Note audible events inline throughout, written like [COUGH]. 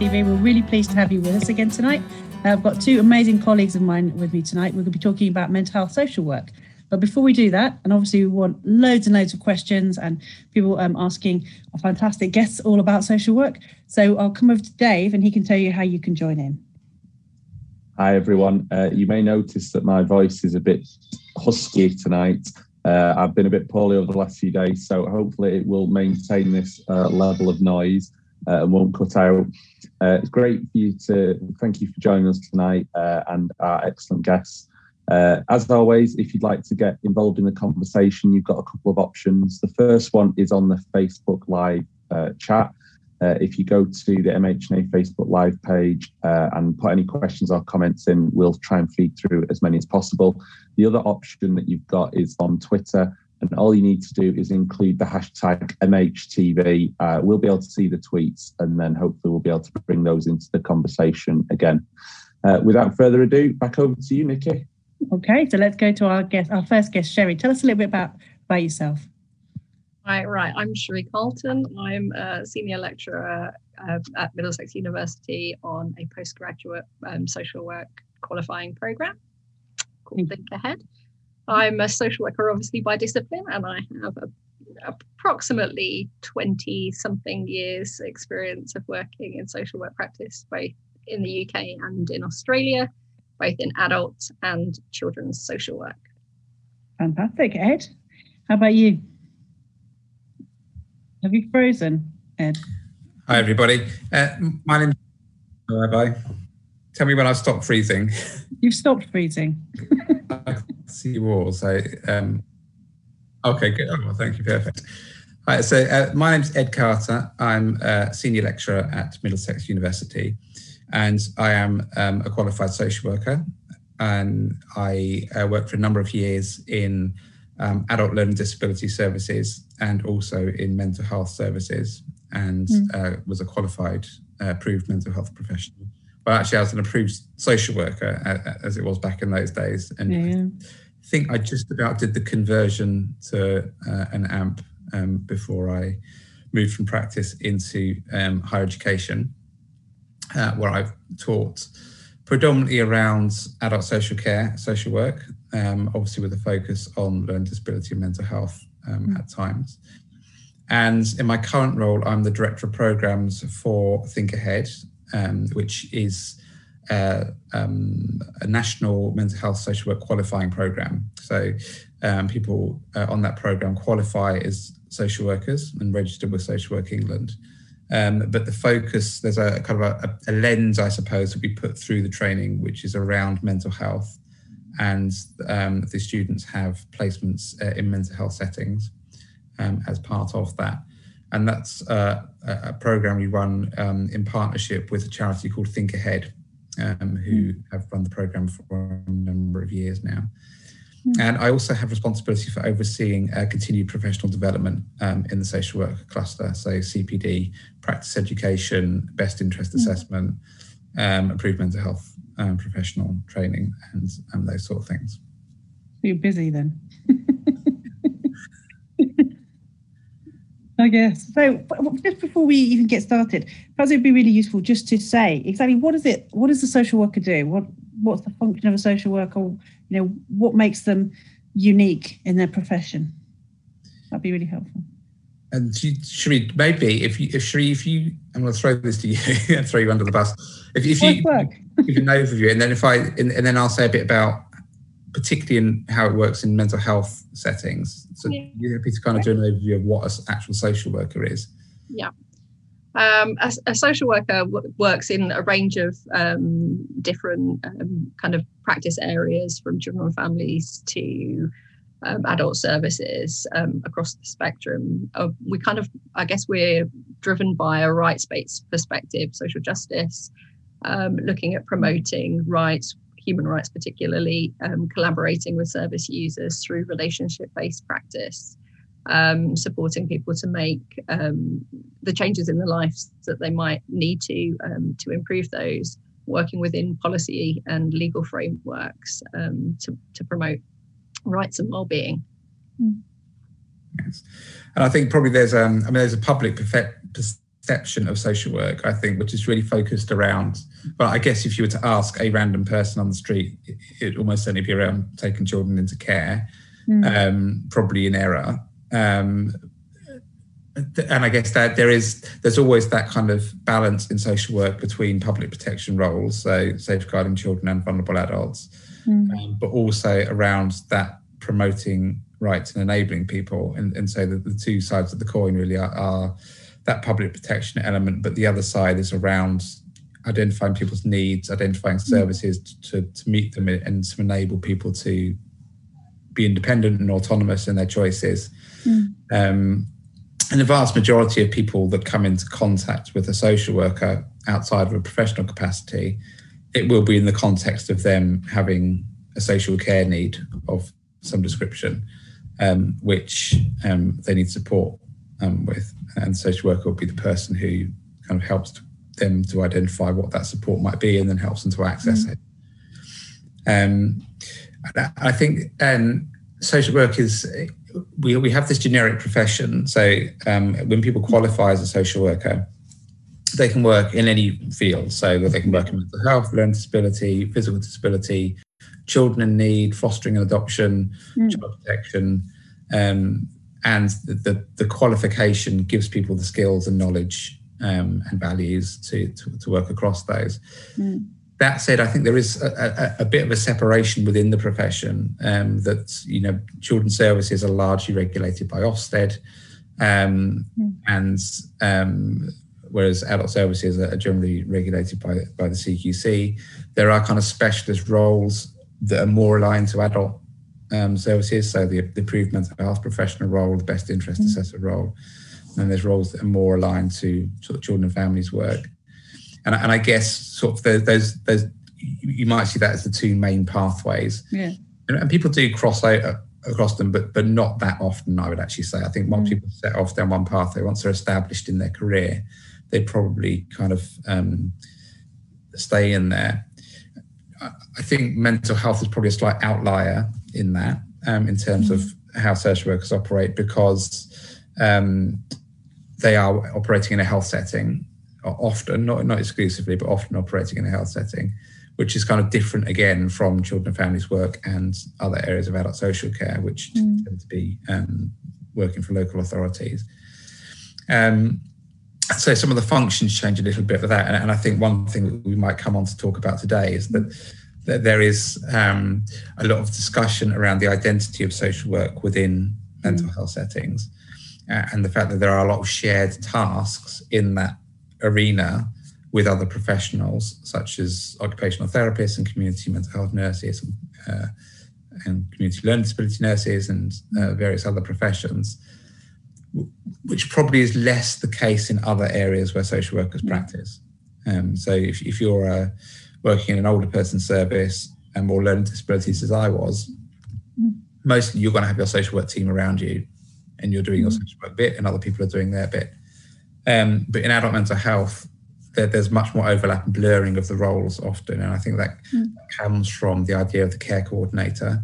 We're really pleased to have you with us again tonight. Uh, I've got two amazing colleagues of mine with me tonight. We're going to be talking about mental health social work. But before we do that, and obviously we want loads and loads of questions and people um, asking our fantastic guests all about social work. So I'll come over to Dave and he can tell you how you can join in. Hi, everyone. Uh, you may notice that my voice is a bit husky tonight. Uh, I've been a bit poorly over the last few days, so hopefully it will maintain this uh, level of noise uh, and won't cut out. Uh, it's great for you to thank you for joining us tonight uh, and our excellent guests. Uh, as always, if you'd like to get involved in the conversation, you've got a couple of options. The first one is on the Facebook Live chat. Uh, if you go to the MHNA Facebook Live page uh, and put any questions or comments in, we'll try and feed through as many as possible. The other option that you've got is on Twitter, and all you need to do is include the hashtag MHTV. Uh, we'll be able to see the tweets, and then hopefully we'll be able to bring those into the conversation again. Uh, without further ado, back over to you, Nicky. Okay, so let's go to our guest, our first guest, Cherie. Tell us a little bit about about yourself. Right, right. I'm Cherie Carlton. I'm a senior lecturer uh, at Middlesex University on a postgraduate um, social work qualifying program called Think Ahead. I'm a social worker, obviously, by discipline, and I have a, approximately 20 something years experience of working in social work practice, both in the UK and in Australia, both in adult and children's social work. Fantastic. Ed, how about you? Have you frozen, Ed? Hi, everybody. Uh, my name. Rabbi. Tell me when I've stopped freezing. You've stopped freezing. [LAUGHS] I see you all. So, um, okay, good. Oh, well, thank you. Perfect. Right, so, uh, my name's Ed Carter. I'm a senior lecturer at Middlesex University, and I am um, a qualified social worker. And I uh, worked for a number of years in um, adult learning disability services and also in mental health services and mm. uh, was a qualified uh, approved mental health professional. Well, actually, I was an approved social worker uh, as it was back in those days. And yeah. I think I just about did the conversion to uh, an AMP um, before I moved from practice into um, higher education, uh, where I've taught predominantly around adult social care, social work, um, obviously with a focus on learning disability and mental health um, mm. at times. And in my current role, I'm the director of programs for Think Ahead, um, which is um, a national mental health social work qualifying program. So um, people uh, on that program qualify as social workers and register with Social Work England. Um, but the focus, there's a kind of a, a, lens, I suppose, that we put through the training, which is around mental health and um, the students have placements uh, in mental health settings um, as part of that. And that's uh, a program we run um, in partnership with a charity called Think Ahead, um, who mm. have run the program for a number of years now. Mm. And I also have responsibility for overseeing uh, continued professional development um, in the social work cluster, so CPD, practice education, best interest mm. assessment, um, approved mental health um, professional training and um, those sort of things. You're busy then. [LAUGHS] I guess. So just before we even get started, perhaps it'd be really useful just to say exactly what is it, what does the social worker do? What what's the function of a social worker? You know, what makes them unique in their profession? That'd be really helpful. And Cherie, maybe if you, if Cherie, if you, I'm going to throw this to you [LAUGHS] and throw you under the bus. If, if you give an overview, and then if I, and, and, then I'll say a bit about, particularly in how it works in mental health settings. So yeah. you're happy to kind of do an overview of what an actual social worker is. Yeah. Um, a, a, social worker w- works in a range of um, different um, kind of practice areas, from children and families to um, adult services um, across the spectrum. Uh, we kind of, I guess, we're driven by a rights-based perspective, social justice, um, looking at promoting rights, human rights particularly, um, collaborating with service users through relationship-based practice. Um, supporting people to make um, the changes in their lives that they might need to to improve those, working within policy and legal frameworks to, to promote rights and well-being. Yes. And I think probably there's um, I mean there's a public perception of social work, I think, which is really focused around. Well, I guess if you were to ask a random person on the street, it almost certainly be around taking children into care, mm. um, probably in error. Um, and I guess that there is there's always that kind of balance in social work between public protection roles, so safeguarding children and vulnerable adults, mm. um, but also around that promoting rights and enabling people. And, and so the, the two sides of the coin really are, are that public protection element, but the other side is around identifying people's needs, identifying mm. services to, to meet them and to enable people to be independent and autonomous in their choices. Mm. Um, and the vast majority of people that come into contact with a social worker outside of a professional capacity, it will be in the context of them having a social care need of some description, um, which um, they need support um, with. And social worker will be the person who kind of helps them to identify what that support might be and then helps them to access mm. it. Um, I think and social work is we, we have this generic profession. So um, when people qualify as a social worker, they can work in any field. So they can work in mental health, learning disability, physical disability, children in need, fostering and adoption, mm. child protection. Um, and the, the, the, qualification gives people the skills and knowledge um, and values to, to, to, work across those. Mm. That said, I think there is a, a, a bit of a separation within the profession um, that, you know, children's services are largely regulated by Ofsted um, mm. and um, whereas adult services are generally regulated by, by the CQC. There are kind of specialist roles that are more aligned to adult um, services, so the, the approved mental health professional role, the best interest mm. assessor role, and there's roles that are more aligned to sort of children and families work and, and I guess sort of those those you might see that as the two main pathways. Yeah. And, and people do cross out across them, but but not that often. I would actually say. I think once mm. people set off down one pathway, once they're established in their career, they probably kind of um, stay in there. I think mental health is probably a slight outlier in that, um, in terms of how social workers operate, because um, they are operating in a health setting often, not, not exclusively, but often operating in a health setting, which is kind of different again from children and families work and other areas of adult social care, which mm. tend to be um, working for local authorities. Um, so some of the functions change a little bit for that. And, and, I think one thing that we might come on to talk about today is that, that there is um, a lot of discussion around the identity of social work within mental mm. health settings uh, and the fact that there are a lot of shared tasks in that arena with other professionals such as occupational therapists and community mental health nurses and, uh, and community learning disability nurses and uh, various other professions, which probably is less the case in other areas where social workers mm. practice. Um, so if, if you're uh, working in an older person service and more learning disabilities as I was, mostly you're going to have your social work team around you and you're doing your mm. social work bit and other people are doing their bit. Um, but in adult mental health, there, there's much more overlap and blurring of the roles often. And I think that mm. comes from the idea of the care coordinator.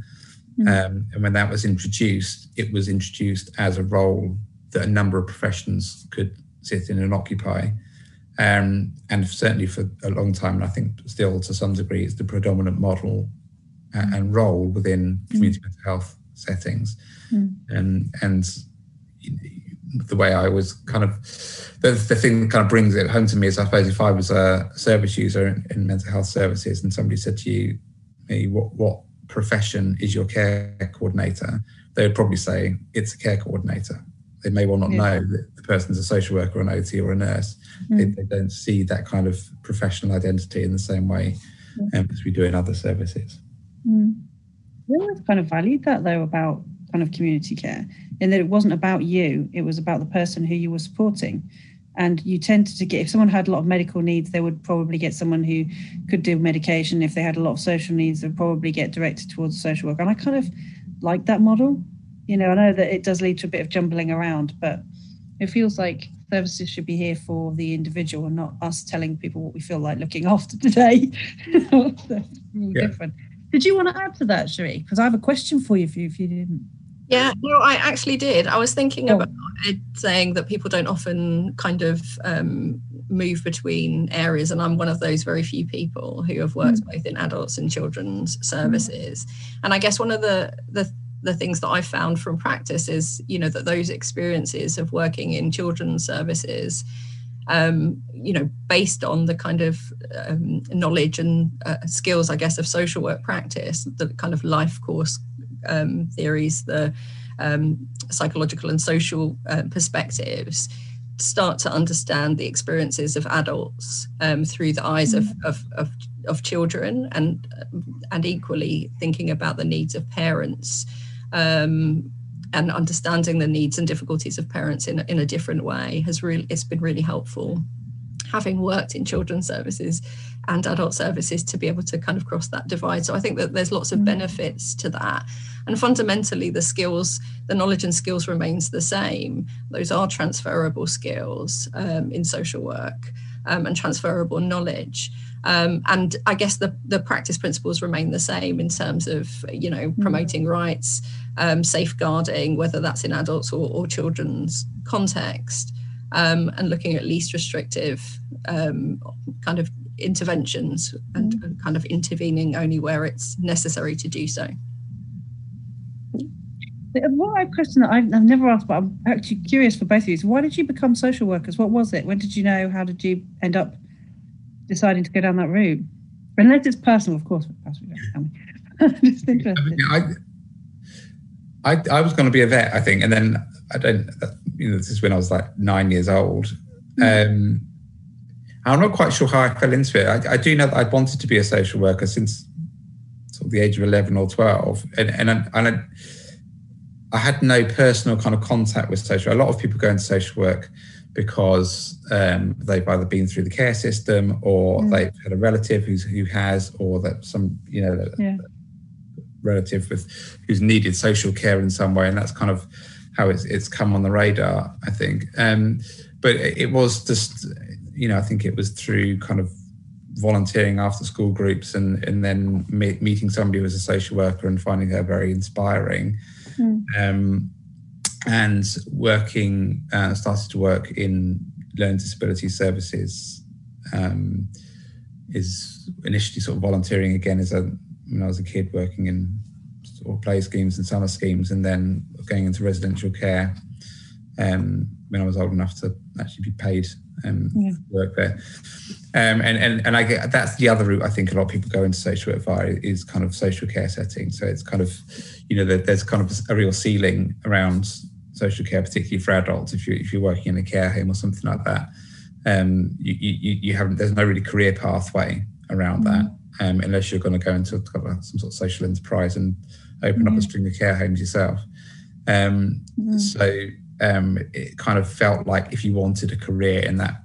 Mm. Um, and when that was introduced, it was introduced as a role that a number of professions could sit in and occupy. Um, and certainly for a long time, and I think still to some degree, it's the predominant model and, and role within hmm. community mm. mental health settings. Mm. And, and the way I was kind of the, the thing that kind of brings it home to me is I suppose if I was a service user in, in mental health services and somebody said to you, me, what what profession is your care coordinator? They would probably say it's a care coordinator. They may well not yeah. know that person's a social worker, or an OT, or a nurse. Mm. They, they, don't see that kind of professional identity in the same way um, as we do in other services. Mm. We always kind of valued that though about kind of community care in that it wasn't about you, it was about the person who you were supporting. And you tended to get, if someone had a lot of medical needs, they would probably get someone who could do medication. If they had a lot of social needs, they'd probably get directed towards social work. And I kind of like that model. You know, I know that it does lead to a bit of jumbling around, but it feels like services should be here for the individual and not us telling people what we feel like looking [LAUGHS] after today. [LAUGHS] yeah. different. Did you want to add to that, Cherie? Because I have a question for you if you, if you didn't. Yeah, no, I actually did. I was thinking oh. about Ed saying that people don't often kind of um, move between areas, and I'm one of those very few people who have worked mm. both in adults and children's services. Mm. And I guess one of the the the things that I found from practice is, you know, that those experiences of working in children's services, um, you know, based on the kind of um, knowledge and uh, skills, I guess, of social work practice, the kind of life course um, theories, the um, psychological and social uh, perspectives, start to understand the experiences of adults um, through the eyes of, mm. of, of, of, children and and equally thinking about the needs of parents um, and understanding the needs and difficulties of parents in, in a different way has really it's been really helpful. Having worked in children's services and adult services to be able to kind of cross that divide. So i think that there's lots of mm. benefits to that. And fundamentally the skills the knowledge and skills remains the same. Those are transferable skills um, in social work um, and transferable knowledge um, and I guess the, the practice principles remain the same in terms of, you know, mm. promoting rights, um, safeguarding, whether that's in adults or, or children's context, um, and looking at least restrictive um, kind of interventions and, mm. and kind of intervening only where it's necessary to do so. What a question that I've, I've, never asked, but I'm actually curious for both of you. So why did you become social workers? What was it? When did you know? How did you end up deciding to go down that route? Unless it's personal, of course. [LAUGHS] Just interested. I, I, I was going to be a vet, I think, and then I don't. You know, this is when I was like nine years old. Hmm. Um, I'm not quite sure how I fell into it. I, I do know that I'd wanted to be a social worker since sort of the age of 11 or 12, and and, and I, I had no personal kind of contact with social. A lot of people go into social work because um, they've either been through the care system or mm. they've had a relative who's who has, or that some you know yeah. relative with who's needed social care in some way, and that's kind of how it's it's come on the radar. I think, um, but it was just you know I think it was through kind of volunteering after school groups and and then meeting somebody who was a social worker and finding her very inspiring. Mm. Um, and working uh, started to work in learning disability services um, is initially sort of volunteering again as a when I was a kid working in sort of play schemes and summer schemes and then going into residential care um, when I was old enough to actually be paid um, yeah. work there. Um, and, and, and I get that's the other route I think a lot of people go into social work via is kind of social care setting. So it's kind of, you know, there's kind of a real ceiling around social care, particularly for adults, if you if you're working in a care home or something like that, um, you, you you haven't there's no really career pathway around mm-hmm. that um, unless you're going to go into some sort of social enterprise and open mm-hmm. up a string of care homes yourself. Um, mm-hmm. So um, it kind of felt like if you wanted a career in that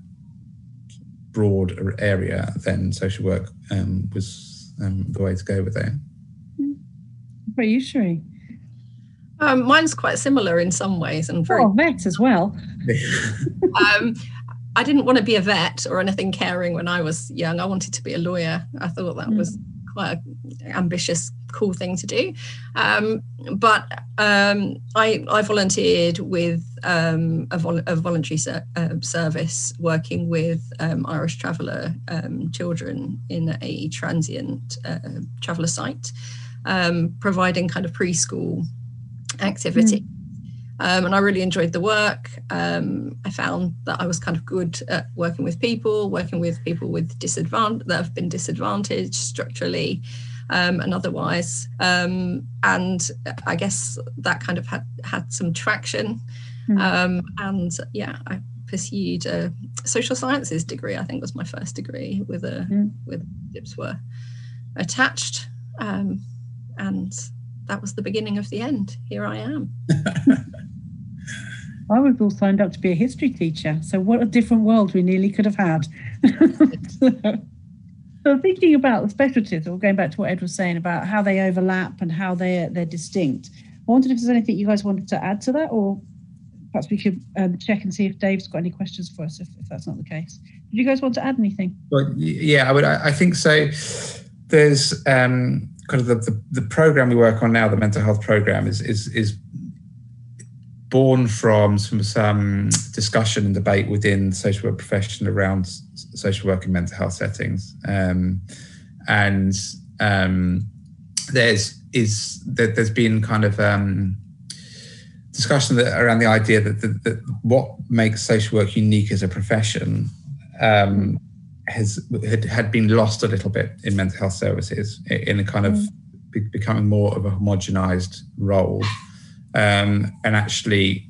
broad area, then social work um, was um, the way to go with it. What are you, Cherie? Um, mine's quite similar in some ways, and very oh, vet as well. [LAUGHS] um, I didn't want to be a vet or anything caring when I was young. I wanted to be a lawyer. I thought that mm. was quite an ambitious, cool thing to do. Um, but um, I, I, volunteered with um, a, vol- a, voluntary ser- uh, service working with um, Irish traveller um, children in a transient uh, traveller site, um, providing kind of preschool activity. Mm. Um, and I really enjoyed the work. Um, I found that I was kind of good at working with people, working with people with disadvantage that have been disadvantaged structurally um, and otherwise. Um, and I guess that kind of had had some traction. Mm. and yeah, I pursued a social sciences degree. I think was my first degree with a mm. with tips were attached. Um, and that was the beginning of the end. Here I am. [LAUGHS] I was all signed up to be a history teacher. So what a different world we nearly could have had. [LAUGHS] so, thinking about the specialties, or going back to what Ed was saying about how they overlap and how they they're distinct. I wondered if there's anything you guys wanted to add to that, or perhaps we could um, check and see if Dave's got any questions for us if, if that's not the case. Did you guys want to add anything? Well, yeah, I would. I think so. There's um, kind of the, the, the program we work on now, the mental health program, is is is born from some, some discussion and debate within the social work profession around social work and mental health settings. Um, and um, there's is that there's been kind of um, discussion that, around the idea that, that, that, what makes social work unique as a profession um, has had, had, been lost a little bit in mental health services in a kind of mm. be, becoming more of a homogenized role um, and actually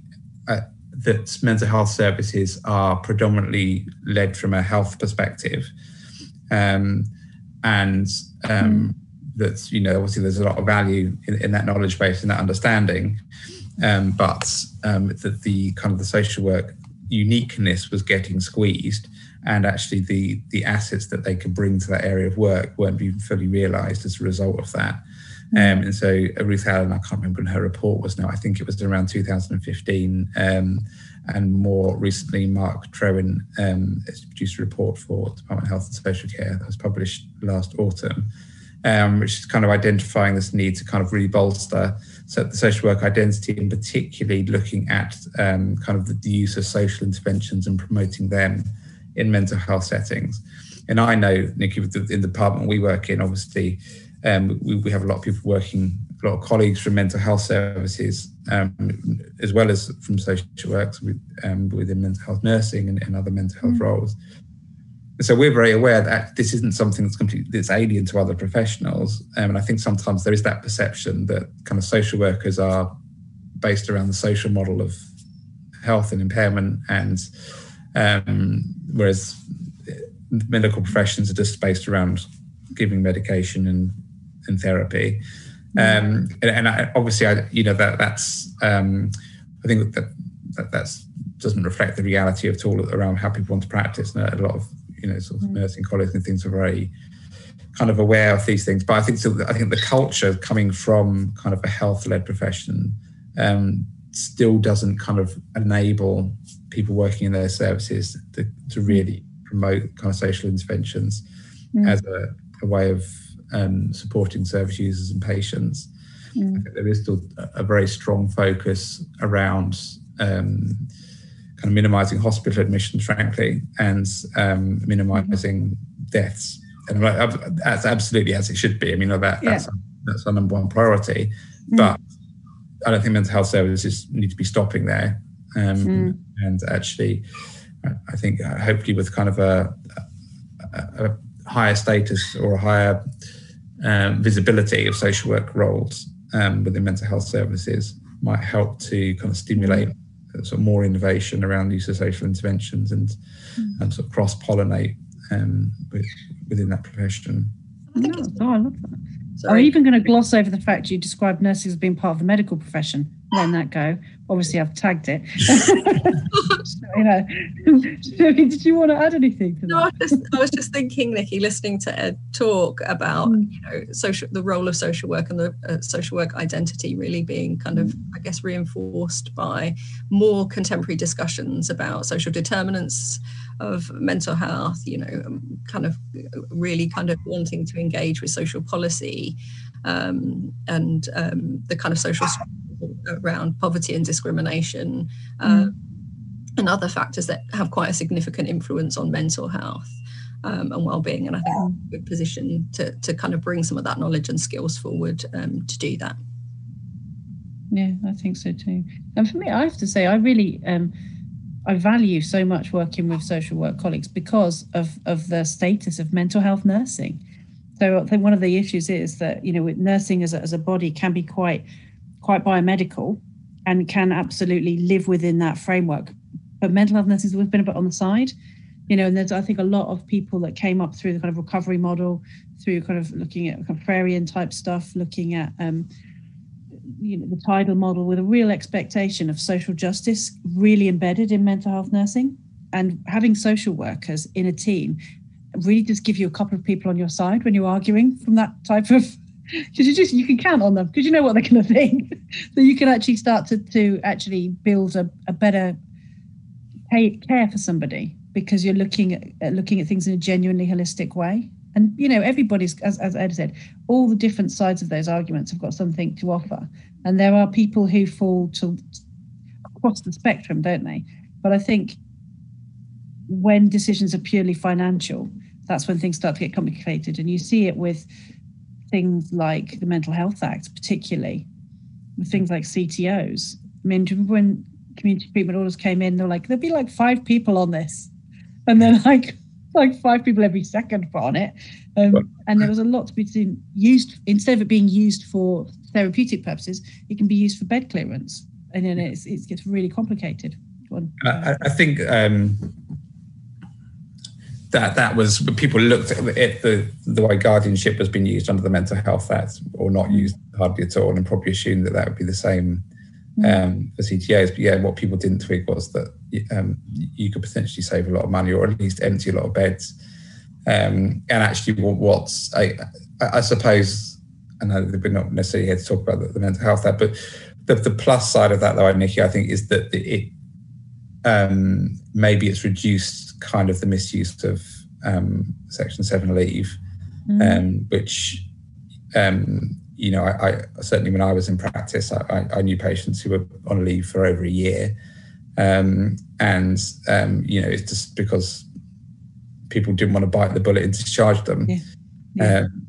uh, that mental health services are predominantly led from a health perspective um, and um, mm. that you know obviously there's a lot of value in, in that knowledge base and that understanding um, but um, that the kind of the social work uniqueness was getting squeezed and actually the the assets that they could bring to that area of work weren't being fully realized as a result of that um, and so uh, Ruth Allen, I can't remember when her report was now, I think it was around 2015. Um, and more recently, Mark Trewin um, has produced a report for Department of Health and Social Care that was published last autumn, um, which is kind of identifying this need to kind of really bolster so the social work identity and particularly looking at um, kind of the, the use of social interventions and promoting them in mental health settings. And I know, Nicky, in the department we work in, obviously, um, we, we, have a lot of people working, a lot of colleagues from mental health services, um, as well as from social works with, um, within mental health nursing and, and other mental health mm. roles. So we're very aware that this isn't something that's completely that's alien to other professionals, um, and I think sometimes there is that perception that kind of social workers are based around the social model of health and impairment, and um, whereas medical professions are just based around giving medication and and therapy. Um, and, and I, obviously, I, you know that that's um, I think that, that that's doesn't reflect the reality at all around how people want to practice. And a lot of you know sort of mm. nursing colleagues and things are very kind of aware of these things. But I think so, I think the culture coming from kind of a health-led profession um, still doesn't kind of enable people working in their services to, to really promote kind of social interventions mm. as a, a way of um, supporting service users and patients. Mm. I think there is still a very strong focus around um, kind of minimizing hospital admissions, frankly, and um, minimizing mm-hmm. deaths. And that's absolutely as it should be. I mean, that, yeah. that's, that's our number one priority. Mm. But I don't think mental health services need to be stopping there. Um, mm. And actually, I think uh, hopefully with kind of a, a, a higher status or a higher um, visibility of social work roles um, within mental health services might help to kind of stimulate sort of more innovation around use of social interventions and, mm. and sort of cross pollinate um, with, within that profession. I think oh, I love that. Sorry. I'm even going to gloss over the fact you described nursing as being part of the medical profession. Letting that go. Obviously, I've tagged it. [LAUGHS] [LAUGHS] you know, [LAUGHS] did you want to add anything? To no, I, just, I, was just thinking, Nicky, listening to Ed talk about mm. you know social the role of social work and the uh, social work identity really being kind of, I guess, reinforced by more contemporary discussions about social determinants of mental health. You know, um, kind of really kind of wanting to engage with social policy um, and um, the kind of social around poverty and discrimination. Uh, mm and other factors that have quite a significant influence on mental health um, and well-being. And I think a good position to, to kind of bring some of that knowledge and skills forward um, to do that. Yeah, I think so too. And for me, I have to say, I really um, I value so much working with social work colleagues because of of the status of mental health nursing. So I think one of the issues is that you know nursing as a, as a body can be quite quite biomedical and can absolutely live within that framework but mental health nurses has always been a bit on the side you know and there's i think a lot of people that came up through the kind of recovery model through kind of looking at contrarian type stuff looking at um, you know the tidal model with a real expectation of social justice really embedded in mental health nursing and having social workers in a team really does give you a couple of people on your side when you're arguing from that type of [LAUGHS] because you just you can count on them because you know what they're going to think [LAUGHS] so you can actually start to to actually build a, a better care for somebody because you're looking at looking at things in a genuinely holistic way. And you know, everybody's as, as Ed said, all the different sides of those arguments have got something to offer. And there are people who fall to across the spectrum, don't they? But I think when decisions are purely financial, that's when things start to get complicated. And you see it with things like the Mental Health Act, particularly with things like CTOs. I mean, do you remember when community treatment orders came in, they're like, there'll be like five people on this. And then [LAUGHS] like like five people every second put on it. Um, and there was a lot to be seen, used instead of it being used for therapeutic purposes, it can be used for bed clearance. And then it's, it gets really complicated. I, I, think um, that that was people looked at the the way guardianship has been used under the Mental Health Act, or not mm. used hardly at all, and probably assumed that that would be the same mm. um, for CTOs. But yeah, what people didn't tweak was that um, you could potentially save a lot of money, or at least empty a lot of beds. Um, and actually, what's I, I suppose I know we're not necessarily here to talk about the, the mental health act, but the, the plus side of that, though, Nicky, I think, is that it um, maybe it's reduced kind of the misuse of um, Section 7 leave, mm. um, which, um, you know, I, I, certainly when I was in practice, I, I, knew patients who were on leave for over a year. Um, and, um, you know, it's just because people didn't want to bite the bullet and discharge them. Yeah. Yeah. Um,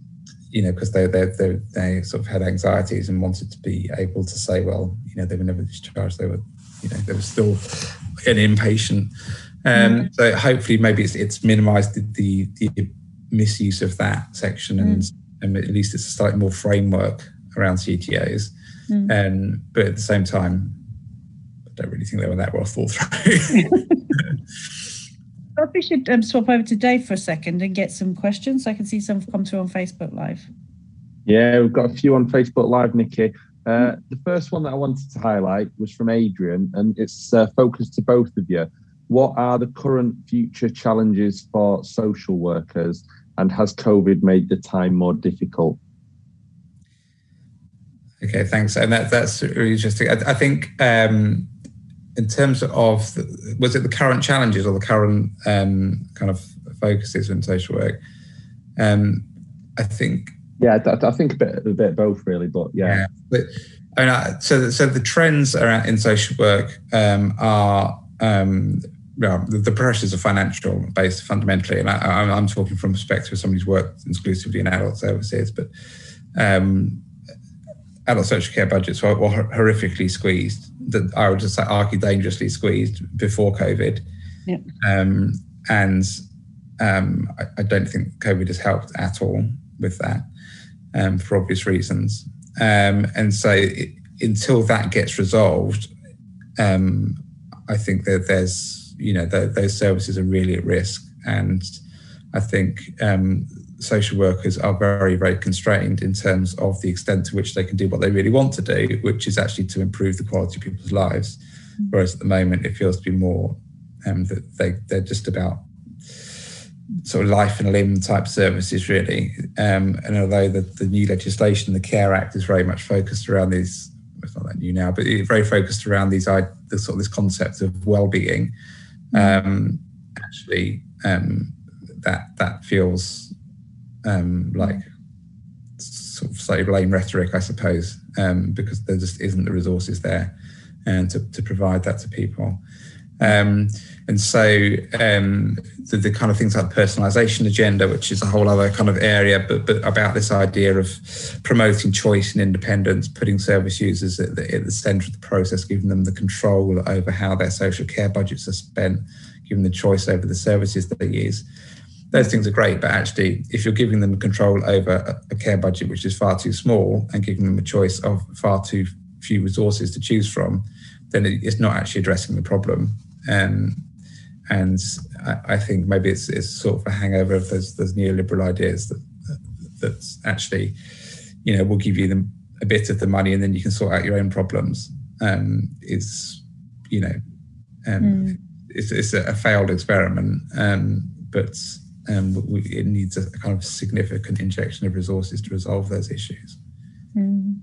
you know, because they, they, they, they sort of had anxieties and wanted to be able to say, well, you know, they were never discharged. They were, you know, they were still an inpatient. Um, mm. So hopefully, maybe it's, it's minimised the, the, the, misuse of that section, and, mm. and at least it's a slightly more framework around CTOs. Mm. Um, but at the same time, don't really think they were that well thought through. [LAUGHS] I we should um, swap over to Dave for a second and get some questions. I can see some come through on Facebook Live. Yeah, we've got a few on Facebook Live, Nicky. Uh, the first one that I wanted to highlight was from Adrian, and it's uh, focused to both of you what are the current future challenges for social workers and has COVID made the time more difficult? Okay, thanks. And that, that's really interesting. I, I think um, in terms of, the, was it the current challenges or the current um, kind of focuses in social work? Um, I think. Yeah, I, I think a bit, a bit both really, but yeah. yeah but, I mean, so, so the trends around in social work um, are um, well, the, the pressures are financial based fundamentally, and I, am talking from perspective of somebody who's worked exclusively in adult services, but um, adult social care budgets were, were, horrifically squeezed. That I would just say argue dangerously squeezed before COVID, yeah. um, and um, I, I, don't think COVID has helped at all with that um, for obvious reasons. Um, and so, it, until that gets resolved, um, I think that there's you know, those services are really at risk. And I think um, social workers are very, very constrained in terms of the extent to which they can do what they really want to do, which is actually to improve the quality of people's lives. Mm-hmm. Whereas at the moment, it feels to be more um, that they, they're just about sort of life and limb type services, really. Um, and although the, the new legislation, the CARE Act, is very much focused around these, it's not that new now, but it's very focused around these, the sort of this concept of well-being um, actually um, that that feels um, like sort of slightly blame rhetoric, I suppose, um, because there just isn't the resources there and to, to provide that to people. Um, and so um, the, the, kind of things like personalization agenda, which is a whole other kind of area, but, but about this idea of promoting choice and independence, putting service users at the, at the center of the process, giving them the control over how their social care budgets are spent, giving the choice over the services that they use. Those things are great, but actually, if you're giving them control over a care budget which is far too small and giving them a choice of far too few resources to choose from, then it's not actually addressing the problem. Um, and I, I, think maybe it's, it's sort of a hangover of those, those neoliberal ideas that that actually, you know, will give you them a bit of the money and then you can sort out your own problems. Um, is you know, um, mm. it's, it's a, failed experiment, um, but um, we, it needs a, a, kind of significant injection of resources to resolve those issues. Mm.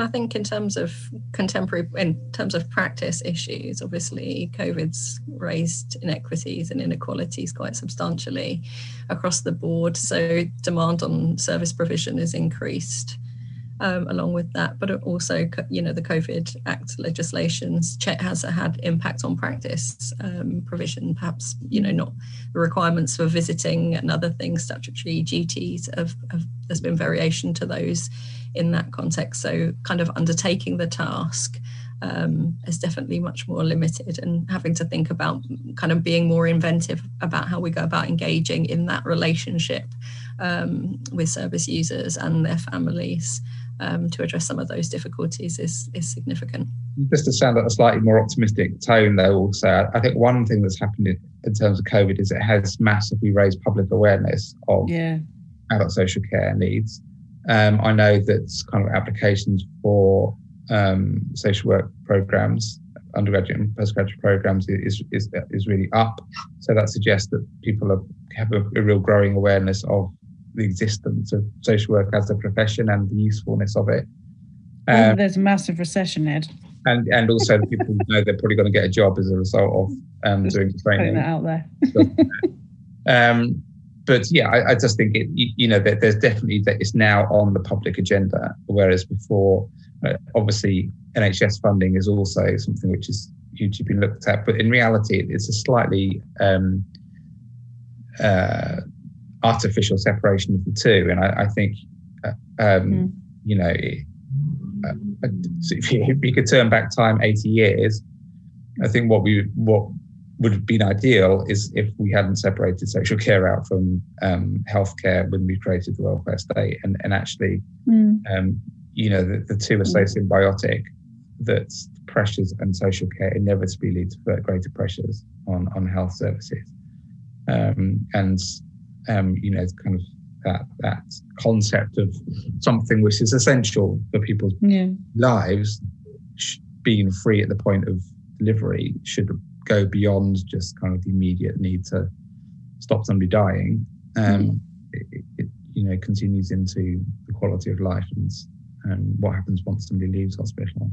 I think in terms of contemporary, in terms of practice issues, obviously COVID's raised inequities and inequalities quite substantially across the board. So demand on service provision is increased. Um, along with that, but also, you know, the COVID Act legislations has had impact on practice um, provision, perhaps, you know, not the requirements for visiting and other things, statutory duties, of, there's been variation to those in that context. So, kind of undertaking the task um, is definitely much more limited and having to think about kind of being more inventive about how we go about engaging in that relationship um, with service users and their families um, to address some of those difficulties is, is significant. Just to sound like a slightly more optimistic tone, though, also, I think one thing that's happened in, in terms of COVID is it has massively raised public awareness of yeah. adult social care needs. Um, I know that kind of applications for um, social work programs, undergraduate and postgraduate programs, is, is, is really up. So that suggests that people are, have a, a real growing awareness of the existence of social work as a profession and the usefulness of it. Um, there's a massive recession, Ed. And and also [LAUGHS] people know they're probably going to get a job as a result of um, doing training. Putting that out there. [LAUGHS] um, but yeah, I, I, just think it. You know, that there's definitely that it's now on the public agenda, whereas before, uh, obviously, NHS funding is also something which is hugely been looked at. But in reality, it's a slightly um, uh, artificial separation of the two. And I, I think, uh, um, mm. you know, uh, uh [LAUGHS] if, you, if you could turn back time 80 years, I think what we what would have been ideal is if we hadn't separated social care out from um, healthcare when we created the welfare state, and and actually, mm. um, you know, the, the two are so hmm. symbiotic that pressures and social care inevitably lead to greater pressures on on health services, um, and um, you know, kind of that that concept of something which is essential for people's yeah. lives, being free at the point of delivery should go beyond just kind of the immediate need to stop somebody dying. Um, mm. it, it, you know continues into the quality of life and um, what happens once somebody leaves hospital.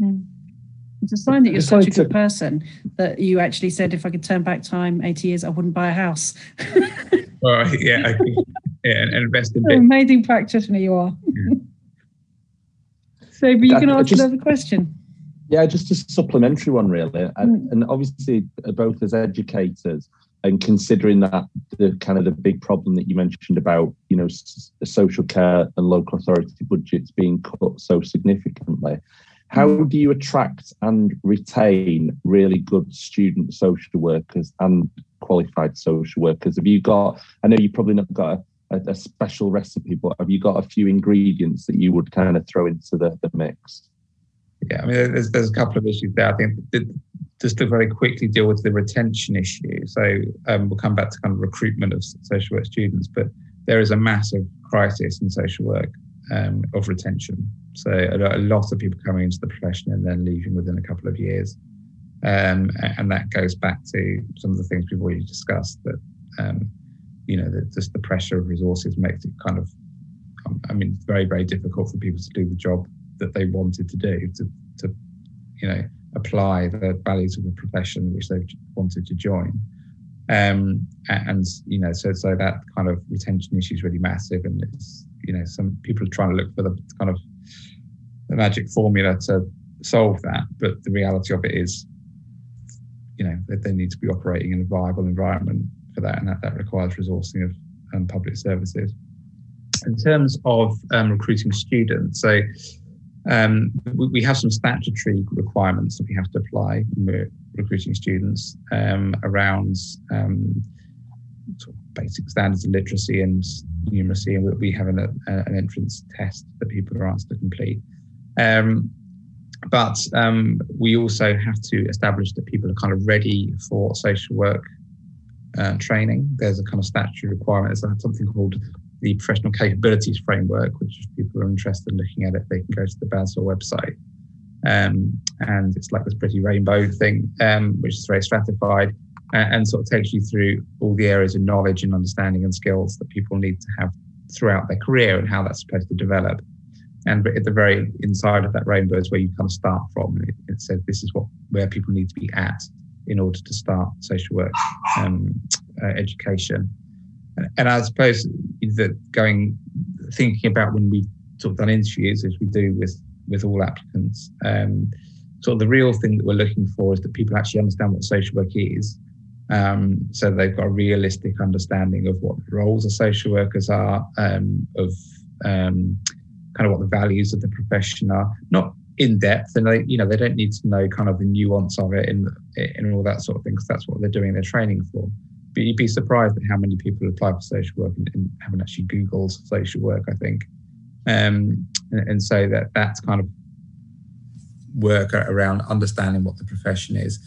Mm. It's a sign that you're such a good person that you actually said, if I could turn back time 80 years, I wouldn't buy a house. [LAUGHS] well, yeah, I yeah, and invest in bit. Amazing practitioner you are. Yeah. so, but you that, can ask just, another question. Yeah, just a supplementary one, really. And, mm. and obviously, uh, both as educators, and considering that the kind of the big problem that you mentioned about you know social care and local authority budgets being cut so significantly how mm. do you attract and retain really good student social workers and qualified social workers? Have you got, I know you've probably not got a, a, special recipe, but have you got a few ingredients that you would kind of throw into the, the mix? Yeah, I mean, there's, there's a couple of issues there. I think just to very quickly deal with the retention issue. So um, we'll come back to kind of recruitment of social work students, but there is a massive crisis in social work um, of retention. So a, a, lot of people coming into the profession and then leaving within a couple of years. Um, and that goes back to some of the things we've already discussed that, um, you know, that just the pressure of resources makes it kind of, um, I mean, it's very, very difficult for people to do the job that they wanted to do, to, to you know, apply the values of the profession which they wanted to join. Um, and, you know, so, so that kind of retention issue is really massive and it's, you know, some people are trying to look for the kind of the magic formula to solve that. But the reality of it is, you know, that they need to be operating in a viable environment for that, and that, that requires resourcing of um, public services. In terms of um, recruiting students, so um, we, we, have some statutory requirements that we have to apply when we're recruiting students um, around um, basic standards of literacy and numeracy, and we have an, an entrance test that people are asked to complete. Um, but um, we also have to establish that people are kind of ready for social work uh, training. There's a kind of statutory requirement. There's something called the Professional Capabilities Framework, which if people are interested in looking at it, they can go to the BASW website. Um, and it's like this pretty rainbow thing, um, which is very stratified and, and sort of takes you through all the areas of knowledge and understanding and skills that people need to have throughout their career and how that's supposed to develop. And at the very inside of that rainbow is where you kind of start from. It, it says this is what where people need to be at in order to start social work um, uh, education. And, and I suppose that going thinking about when we sort of done interviews as we do with with all applicants. Um, sort of the real thing that we're looking for is that people actually understand what social work is. Um, so they've got a realistic understanding of what the roles of social workers are, um, of um, kind of what the values of the profession are. Not in depth, and they, you know, they don't need to know kind of the nuance of it and and all that sort of thing, because that's what they're doing their training for. But you'd be surprised at how many people apply for social work and, and haven't actually Googled social work. I think, um, and, and so that that's kind of work around understanding what the profession is.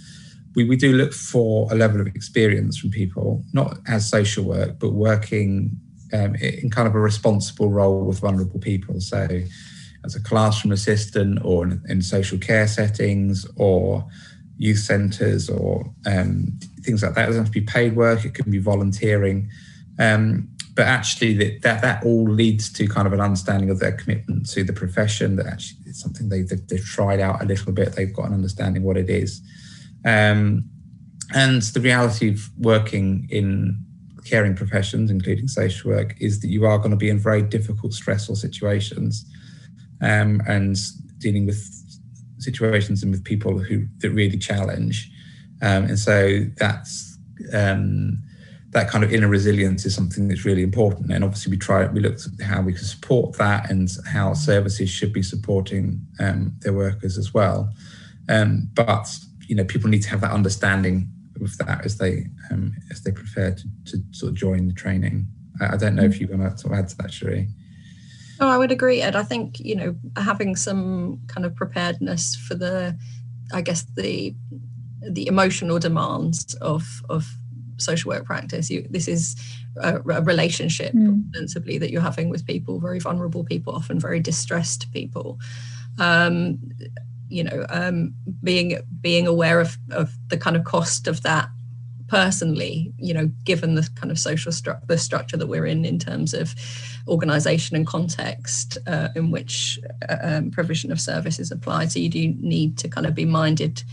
We, we do look for a level of experience from people, not as social work, but working um, in kind of a responsible role with vulnerable people. So, as a classroom assistant or in, in social care settings or youth centres or um, things like that. It doesn't have to be paid work, it can be volunteering. Um, but actually that, that that all leads to kind of an understanding of their commitment to the profession that actually it's something they, they've, they've tried out a little bit they've got an understanding what it is um, and the reality of working in caring professions including social work is that you are going to be in very difficult stressful situations um, and dealing with situations and with people who that really challenge um, and so that's um, that kind of inner resilience is something that's really important. And obviously, we try we looked at how we can support that and how services should be supporting um, their workers as well. Um, but you know, people need to have that understanding of that as they um, as they prepare to, to, sort of join the training. I, I don't know if you want to sort of add to that, Cherie. Oh, I would agree, Ed. I think you know having some kind of preparedness for the, I guess the the emotional demands of of social work practice. You, this is a, a relationship, mm. principally, that you're having with people, very vulnerable people, often very distressed people. Um, you know, um, being being aware of, of the kind of cost of that personally, you know, given the kind of social stru- the structure that we're in in terms of organisation and context uh, in which uh, um, provision of services apply. So you do need to kind of be minded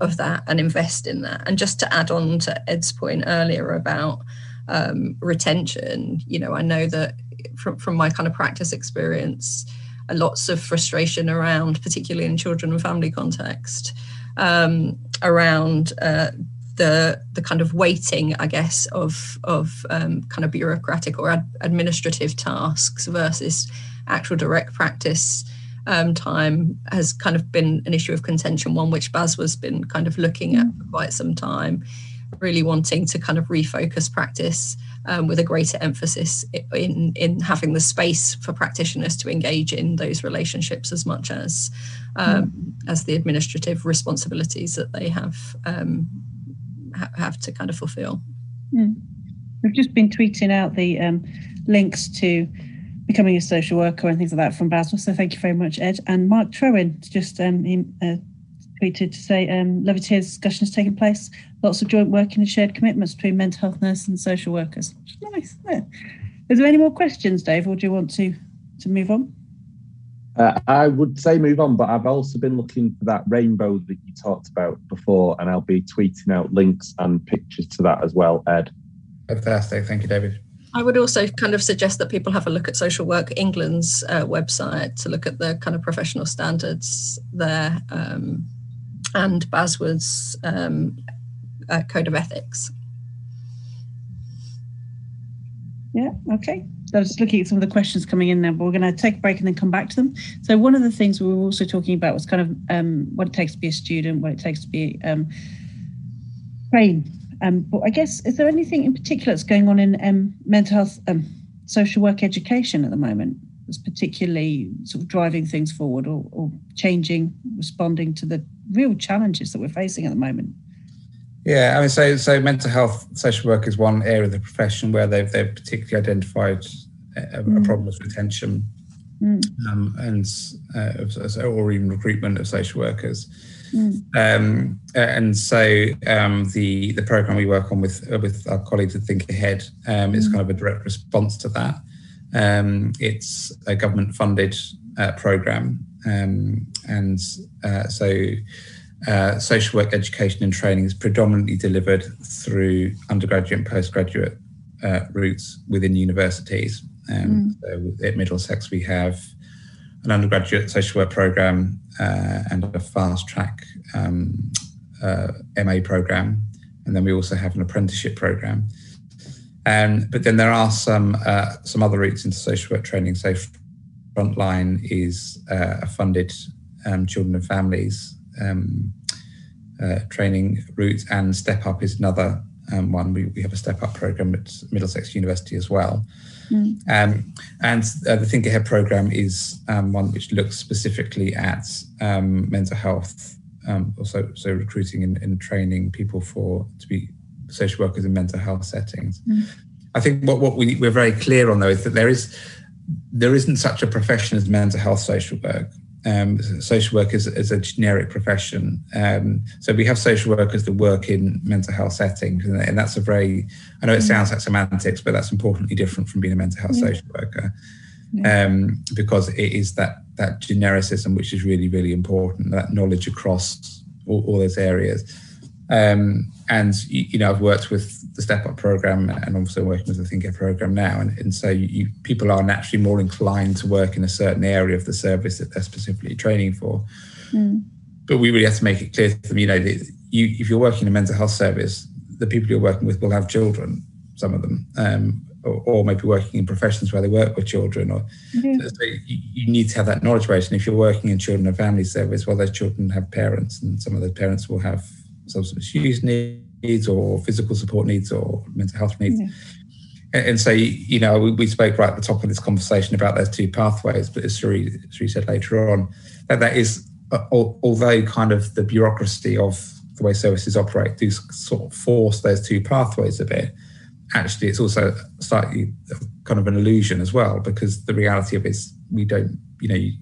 of that and invest in that. And just to add on to Ed's point earlier about um, retention, you know, I know that from, from my kind of practice experience, lots of frustration around, particularly in children and family context, um, around uh, the the kind of weighting, I guess, of of um, kind of bureaucratic or ad- administrative tasks versus actual direct practice um, time has kind of been an issue of contention, one which BASW been kind of looking at for quite some time, really wanting to kind of refocus practice um, with a greater emphasis in in having the space for practitioners to engage in those relationships as much as um, mm. as the administrative responsibilities that they have um, ha- have to kind of fulfill. Mm. We've just been tweeting out the um, links to becoming a social worker and things like that from BASW. So thank you very much, Ed. And Mark Trowin just um, he, uh, tweeted to say um, Levitir's discussion has taken place. Lots of joint working and shared commitments between mental health nurses and social workers. Nice. Yeah. Is there any more questions, Dave, or do you want to to move on? Uh, I would say move on, but I've also been looking for that rainbow that you talked about before, and I'll be tweeting out links and pictures to that as well, Ed. Fantastic. Thank you, David. I would also kind of suggest that people have a look at Social Work England's uh, website to look at the kind of professional standards there um, and BASW's um, uh, Code of Ethics. Yeah, okay. I was looking at some of the questions coming in now, but we're going to take a break and then come back to them. So one of the things we were also talking about was kind of um, what it takes to be a student, what it takes to be um, trained um, but I guess, is there anything in particular that's going on in um, mental health, um, social work education at the moment that's particularly sort of driving things forward or, or changing, responding to the real challenges that we're facing at the moment? Yeah, I mean, so so mental health social work is one area of the profession where they've they've particularly identified a, mm. a problem with retention mm. um, and uh, or even recruitment of social workers. Mm. Um, and so um, the the program we work on with uh, with our colleagues at Think Ahead um, is mm. kind of a direct response to that. Um, it's a government funded uh, program, um, and uh, so uh, social work education and training is predominantly delivered through undergraduate and postgraduate uh, routes within universities. Um, mm. so at Middlesex, we have an undergraduate social work program uh, and a fast track um, uh, MA program, and then we also have an apprenticeship program. Um, but then there are some uh, some other routes into social work training. So Frontline is uh, a funded um, children and families um, uh, training route, and Step Up is another um, one. We, we have a Step Up program at Middlesex University as well. Mm. Um, and uh, the Think Ahead program is um, one which looks specifically at um, mental health, um, also so recruiting and, and, training people for to be social workers in mental health settings. Mm. I think what, what we, we're very clear on though is that there is there isn't such a profession as mental health social work. Um, social work is, is, a generic profession. Um, so we have social workers that work in mental health settings, and, and that's a very, I know it mm. sounds like semantics, but that's importantly different from being a mental health yeah. social worker. Yeah. Um, because it is that that genericism which is really really important that knowledge across all, all those areas um, and you know, I've worked with the Step Up program and also working with the Think Ahead program now, and, and so you, people are naturally more inclined to work in a certain area of the service that they're specifically training for. Mm. But we really have to make it clear to them, you know, that you if you're working in a mental health service, the people you're working with will have children, some of them, um, or, or, maybe working in professions where they work with children, or mm-hmm. so you, you, need to have that knowledge base. And if you're working in children and family service, well, those children have parents, and some of those parents will have substance use needs or physical support needs or mental health needs. Yeah. And so, you know, we, we, spoke right at the top of this conversation about those two pathways, but as Cherie, Cherie said later on, that that is, uh, although kind of the bureaucracy of the way services operate do sort of force those two pathways a bit, actually it's also slightly kind of an illusion as well, because the reality of it is we don't, you know, you,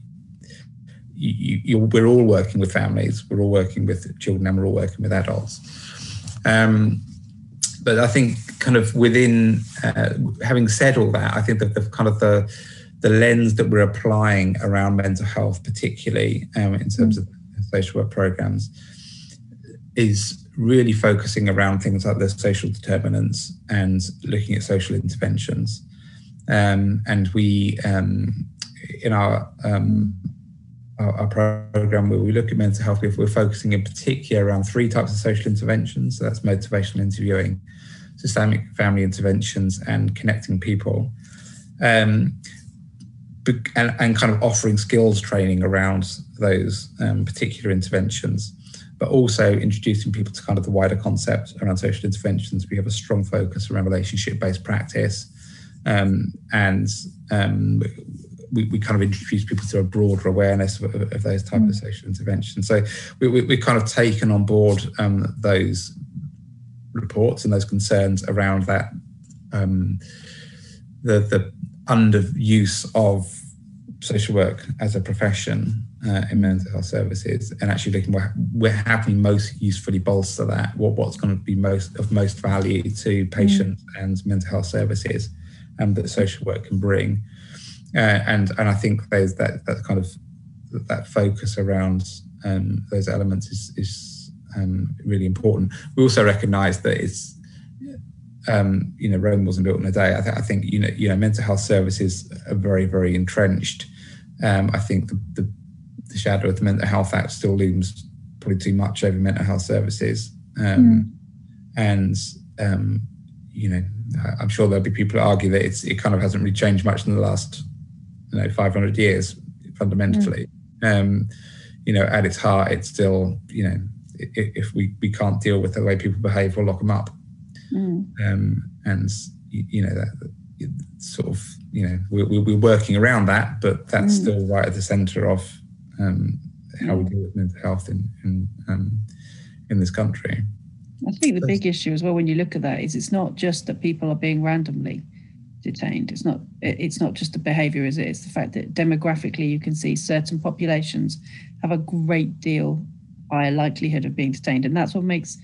you, we're all working with families, we're all working with children, and we're all working with adults. Um, but I think, kind of within uh, having said all that, I think that the kind of the the lens that we're applying around mental health, particularly um, in terms of social work programs, is really focusing around things like the social determinants and looking at social interventions. Um, and we, um, in our um, our, our program where we look at mental health, we're focusing in particular around three types of social interventions. So that's motivational interviewing, systemic family interventions, and connecting people. Um, and, and, kind of offering skills training around those um, particular interventions, but also introducing people to kind of the wider concept around social interventions. We have a strong focus around relationship based practice. Um, and um, we, we kind of introduce people to a broader awareness of, of those type mm. of social interventions. So we, we, we kind of taken on board um, those reports and those concerns around that um, the the underuse of social work as a profession uh, in mental health services and actually looking where, where how can we most usefully bolster that what what's going to be most of most value to mm. patients mm. and mental health services um, that social work can bring and and I think there's that that kind of that focus around um, those elements is is um, really important. We also recognise that it's um, you know Rome wasn't built in a day. I, th- I, think you know you know mental health services are very very entrenched. Um, I think the, the, the shadow of the Mental Health Act still looms probably too much over mental health services, mm. and um, you know I'm sure there'll be people who argue that it's it kind of hasn't really changed much in the last you know 500 years fundamentally. Mm. Um, you know, at its heart, it's still you know if we, we can't deal with the way people behave, we'll lock them up. Mm. Um, and you know that sort of you know we're, we're working around that, but that's mm. still right at the centre of um, how we mm. deal with mental health in in, um, in this country. I think the big issue as well when you look at that is it's not just that people are being randomly detained. It's not it's not just the behaviour, is it? It's the fact that demographically you can see certain populations have a great deal higher likelihood of being detained, and that's what makes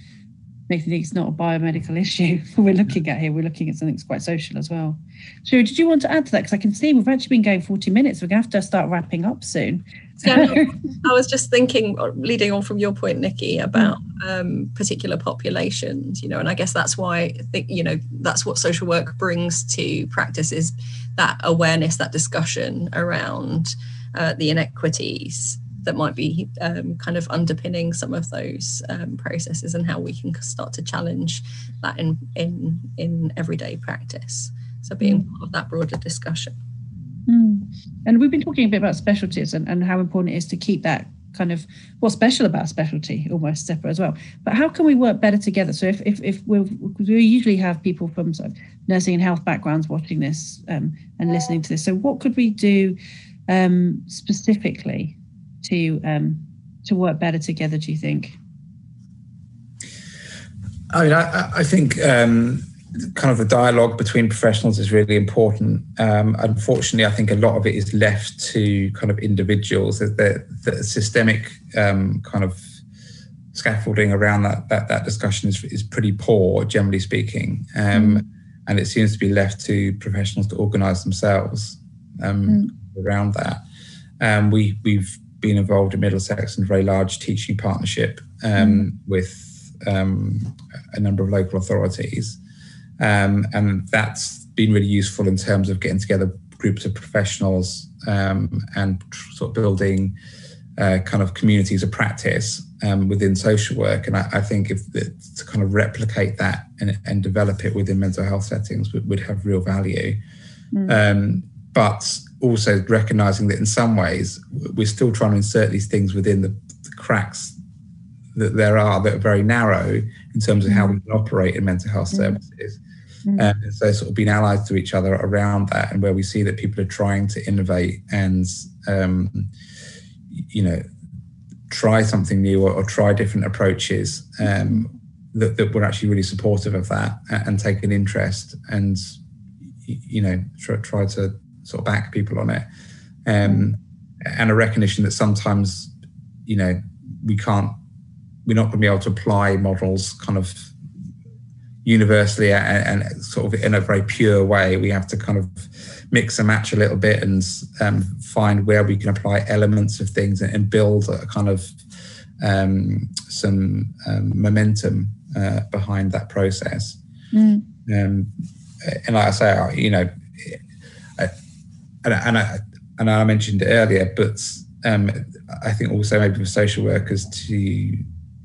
think it's not a biomedical [LAUGHS] issue we're looking at here. We're looking at something that's quite social as well. So, did you want to add to that? Because I can see we've actually been going 40 minutes. We're going to have to start wrapping up soon. Yeah, [LAUGHS] I was just thinking, uh, leading on from your point, Nicky, about um, particular populations, you know, and I guess that's why, I think, you know, that's what social work brings to practice is that awareness, that discussion around uh, the inequities that might be um, kind of underpinning some of those um, processes and how we can start to challenge that in in in everyday practice. So being mm. part of that broader discussion. Mm. And we've been talking a bit about specialties and, and how important it is to keep that kind of what's special about specialty almost separate as well. But how can we work better together? So if if, if we we usually have people from sort of nursing and health backgrounds watching this um, and listening to this. So what could we do um, specifically to um, to work better together? Do you think? I mean, I, I think um, kind of the dialogue between professionals is really important. Um, unfortunately, I think a lot of it is left to kind of individuals. The, the systemic um, kind of scaffolding around that that, that discussion is, is pretty poor, generally speaking, um, mm. and it seems to be left to professionals to organise themselves um, mm. around that. Um, we we've been involved in Middlesex in a very large teaching partnership um, mm. with a number of local authorities. Um, and that's been really useful in terms of getting together groups of professionals um, and sort of building uh, kind of communities of practice um, within social work. And I, I think if to kind of replicate that and, and, develop it within mental health settings would, would have real value. Mm. but also recognizing that in some ways we're still trying to insert these things within the, the cracks that there are that are very narrow in terms of how we can operate in mental health mm. services. Mm. And so, sort of being allied to each other around that, and where we see that people are trying to innovate and, um, you know, try something new or, or try different approaches, um, that, that we're actually really supportive of that and, and take an interest and, you know, try, try to sort of back people on it. Um, and a recognition that sometimes, you know, we can't, we're not going to be able to apply models kind of universally and, and, sort of in a very pure way. We have to kind of mix and match a little bit and um, find where we can apply elements of things and, build a kind of um, some um, momentum uh, behind that process. Mm. Um, and like I say, you know, and, and, I, and I mentioned it earlier, but um, I think also maybe for social workers to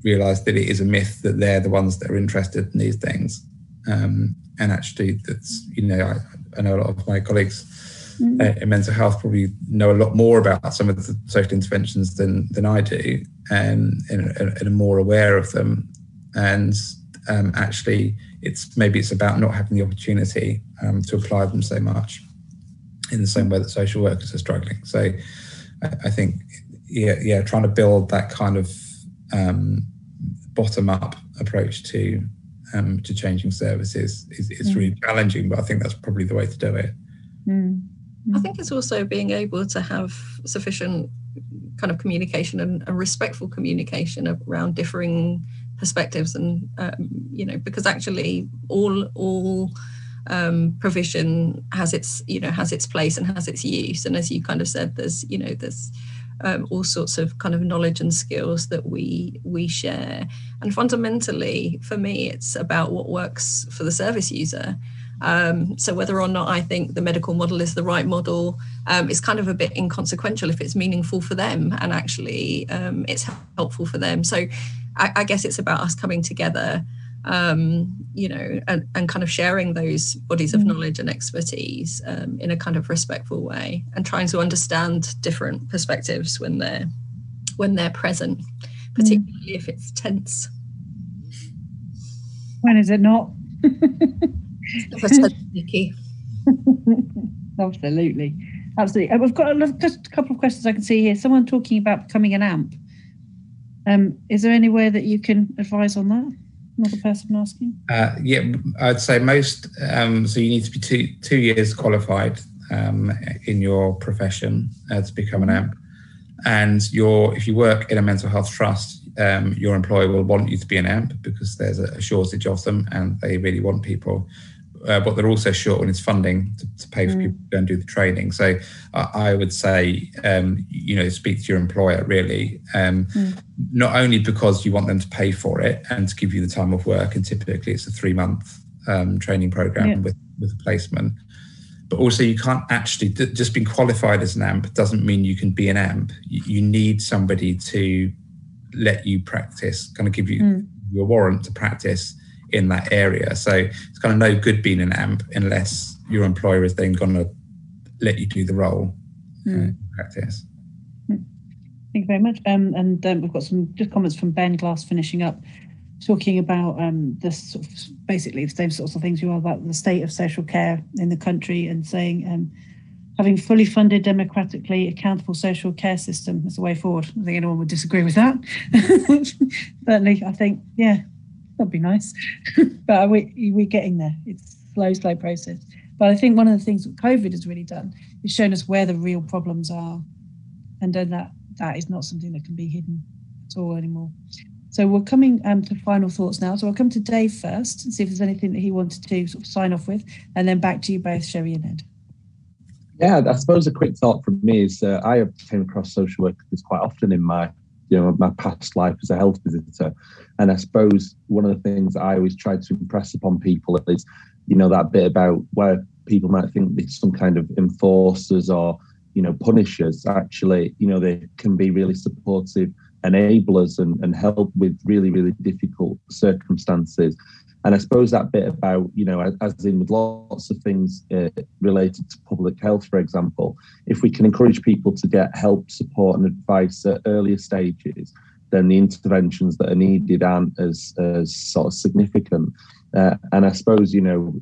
realize that it is a myth that they're the ones that are interested in these things. Um, and actually, that's, you know, I, I, know a lot of my colleagues mm-hmm. uh, in mental health probably know a lot more about some of the social interventions than, than I do and, and, and are more aware of them. And um, actually, it's maybe it's about not having the opportunity um, to apply them so much in the same way that social workers are struggling. So I, I think, yeah, yeah, trying to build that kind of um, bottom up approach to um, to changing services is, is mm. really challenging, but I think that's probably the way to do it. Mm. I think it's also being able to have sufficient kind of communication and, and respectful communication around differing perspectives, and um, you know, because actually all all um, provision has its you know has its place and has its use, and as you kind of said, there's you know there's um, all sorts of kind of knowledge and skills that we we share. And fundamentally, for me, it's about what works for the service user. Um, so whether or not I think the medical model is the right model um, is kind of a bit inconsequential if it's meaningful for them and actually um, it's helpful for them. So I, I guess it's about us coming together um, you know, and, and kind of sharing those bodies of mm. knowledge and expertise um, in a kind of respectful way, and trying to understand different perspectives when they're when they're present, mm. particularly mm. if it's tense. When is it not? [LAUGHS] Nicky. [LAUGHS] Absolutely, absolutely. We've got a, just a couple of questions I can see here. Someone talking about becoming an AMHP. Um, is there any way that you can advise on that? Another person asking? Uh, yeah, I'd say most. Um, so you need to be two two years qualified um, in your profession uh, to become an mm-hmm. AMHP, and your if you work in a mental health trust, um, your employer will want you to be an AMHP because there's a shortage of them, and they really want people uh, but they're also short on its funding to, to pay for mm. people to go and do the training. So uh, I would say, um, you know, speak to your employer really, um, mm. not only because you want them to pay for it and to give you the time of work, and typically it's a three month um, training program yeah. with with a placement, but also you can't actually just being qualified as an AMHP doesn't mean you can be an AMHP. You, you need somebody to let you practice, kind of give you mm. your warrant to practice in that area. So it's kind of no good being an AMHP unless your employer is then going to let you do the role mm. practice. Hmm. Thank you very much. Um, and um, we've got some just comments from Ben Glass finishing up, talking about um, this sort of, basically the same sorts of things you are about the state of social care in the country and saying um, having fully funded, democratically accountable social care system is the way forward. I think anyone would disagree with that. [LAUGHS] Certainly, I think, yeah, that'd be nice. [LAUGHS] but we, we're getting there. It's slow, slow process. But I think one of the things that COVID has really done is shown us where the real problems are. And then that that is not something that can be hidden at all anymore. So we're coming um, to final thoughts now. So I'll come to Dave first and see if there's anything that he wanted to sort of sign off with, and then back to you both, Cherie and Ed. Yeah, I suppose a quick thought from me is uh, I have came across social workers quite often in my you know my past life as a health visitor, and I suppose one of the things I always try to impress upon people is you know that bit about where people might think it's some kind of enforcers or you know punishers. Actually you know they can be really supportive enablers and, and help with really really difficult circumstances and i suppose that bit about you know as in with lots of things uh, related to public health for example if we can encourage people to get help support and advice at earlier stages then the interventions that are needed aren't as, as sort of significant. Uh, and i suppose you know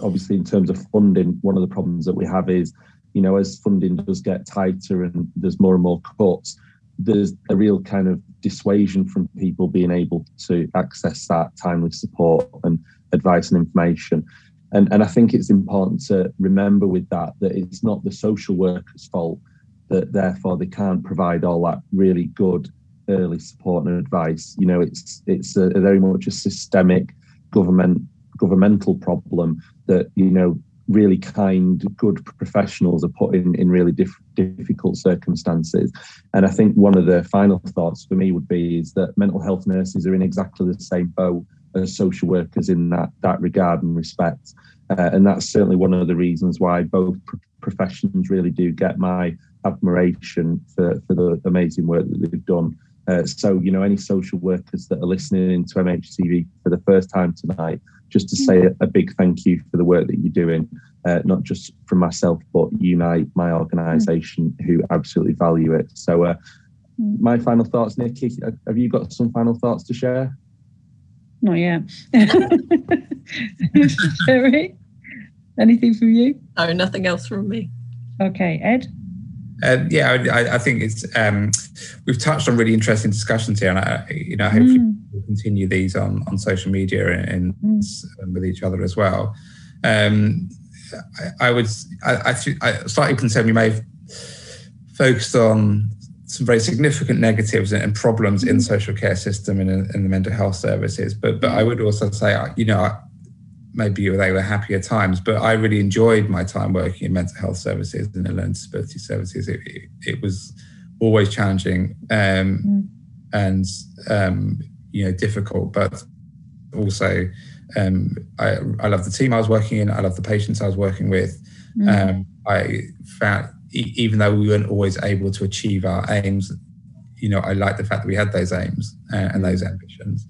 obviously in terms of funding, one of the problems that we have is, you know, as funding does get tighter and there's more and more cuts, there's a real kind of dissuasion from people being able to access that timely support and advice and information. And, and I think it's important to remember with that that it's not the social worker's fault that therefore they can't provide all that really good early support and advice. You know, it's it's a, a very much a systemic government governmental problem that you know really kind, good professionals are put in, in really diff- difficult circumstances. And I think one of the final thoughts for me would be is that mental health nurses are in exactly the same boat as social workers in that that regard and respect. Uh, and that's certainly one of the reasons why both pr- professions really do get my admiration for, for the amazing work that they've done. Uh, so, you know, any social workers that are listening to MHTV for the first time tonight, just to say a, a big thank you for the work that you're doing, uh, not just from myself, but Unite, my organisation, who absolutely value it. So, uh, my final thoughts, Nicky. Have you got some final thoughts to share? Not yet. [LAUGHS] Cherie, anything from you? No, nothing else from me. Okay, Ed. Uh, yeah, I, I, think it's um, we've touched on really interesting discussions here, and I, you know, hopefully mm. we'll continue these on on social media and, and mm. with each other as well. Um, I, I would, I, slightly concerned we may have focused on some very significant negatives and problems in the mm. social care system and in, in the mental health services, but but I would also say, you know, maybe they were happier times, but I really enjoyed my time working in mental health services and in learning disability services. It, it, it was always challenging um, mm. and um, you know difficult, but also um, I, I love the team I was working in. I love the patients I was working with. Mm. I found even though we weren't always able to achieve our aims, you know, I like the fact that we had those aims uh, and those ambitions.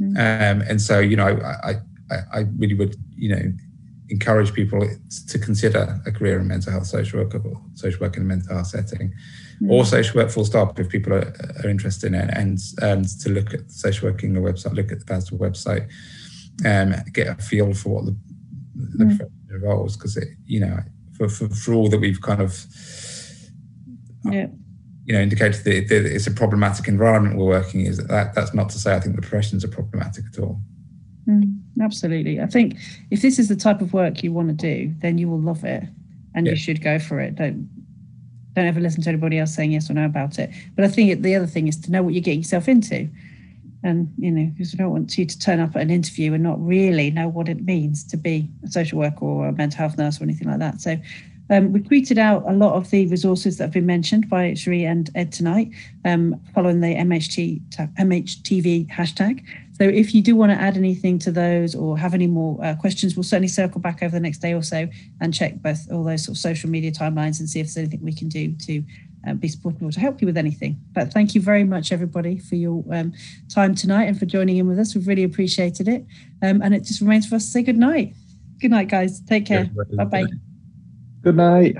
Mm. Um, and so, you know, I, I, I, really would, you know, encourage people to consider a career in mental health social work or social work in a mental health setting mm. or social work full stop if people are, are interested in it and um, to look at social working the website look at the BASW website um, get a feel for what the, the mm. profession involves because it you know for, for, for all that we've kind of yeah you know indicated that, that it's a problematic environment we're working is that, that that's not to say I think the professions are problematic at all Mm, absolutely. I think if this is the type of work you want to do, then you will love it and yeah. you should go for it. Don't don't ever listen to anybody else saying yes or no about it. But I think the other thing is to know what you're getting yourself into. And, you know, because I don't want you to turn up at an interview and not really know what it means to be a social worker or a mental health nurse or anything like that. So Um, we tweeted out a lot of the resources that have been mentioned by Cherie and Ed tonight, um, following the MHT, MHTV hashtag. So if you do want to add anything to those or have any more uh, questions, we'll certainly circle back over the next day or so and check both all those sort of social media timelines and see if there's anything we can do to uh, be supportive or to help you with anything. But thank you very much, everybody, for your um, time tonight and for joining in with us. We've really appreciated it. Um, and it just remains for us to say good night. Good night, guys. Take care. Bye bye. Good night.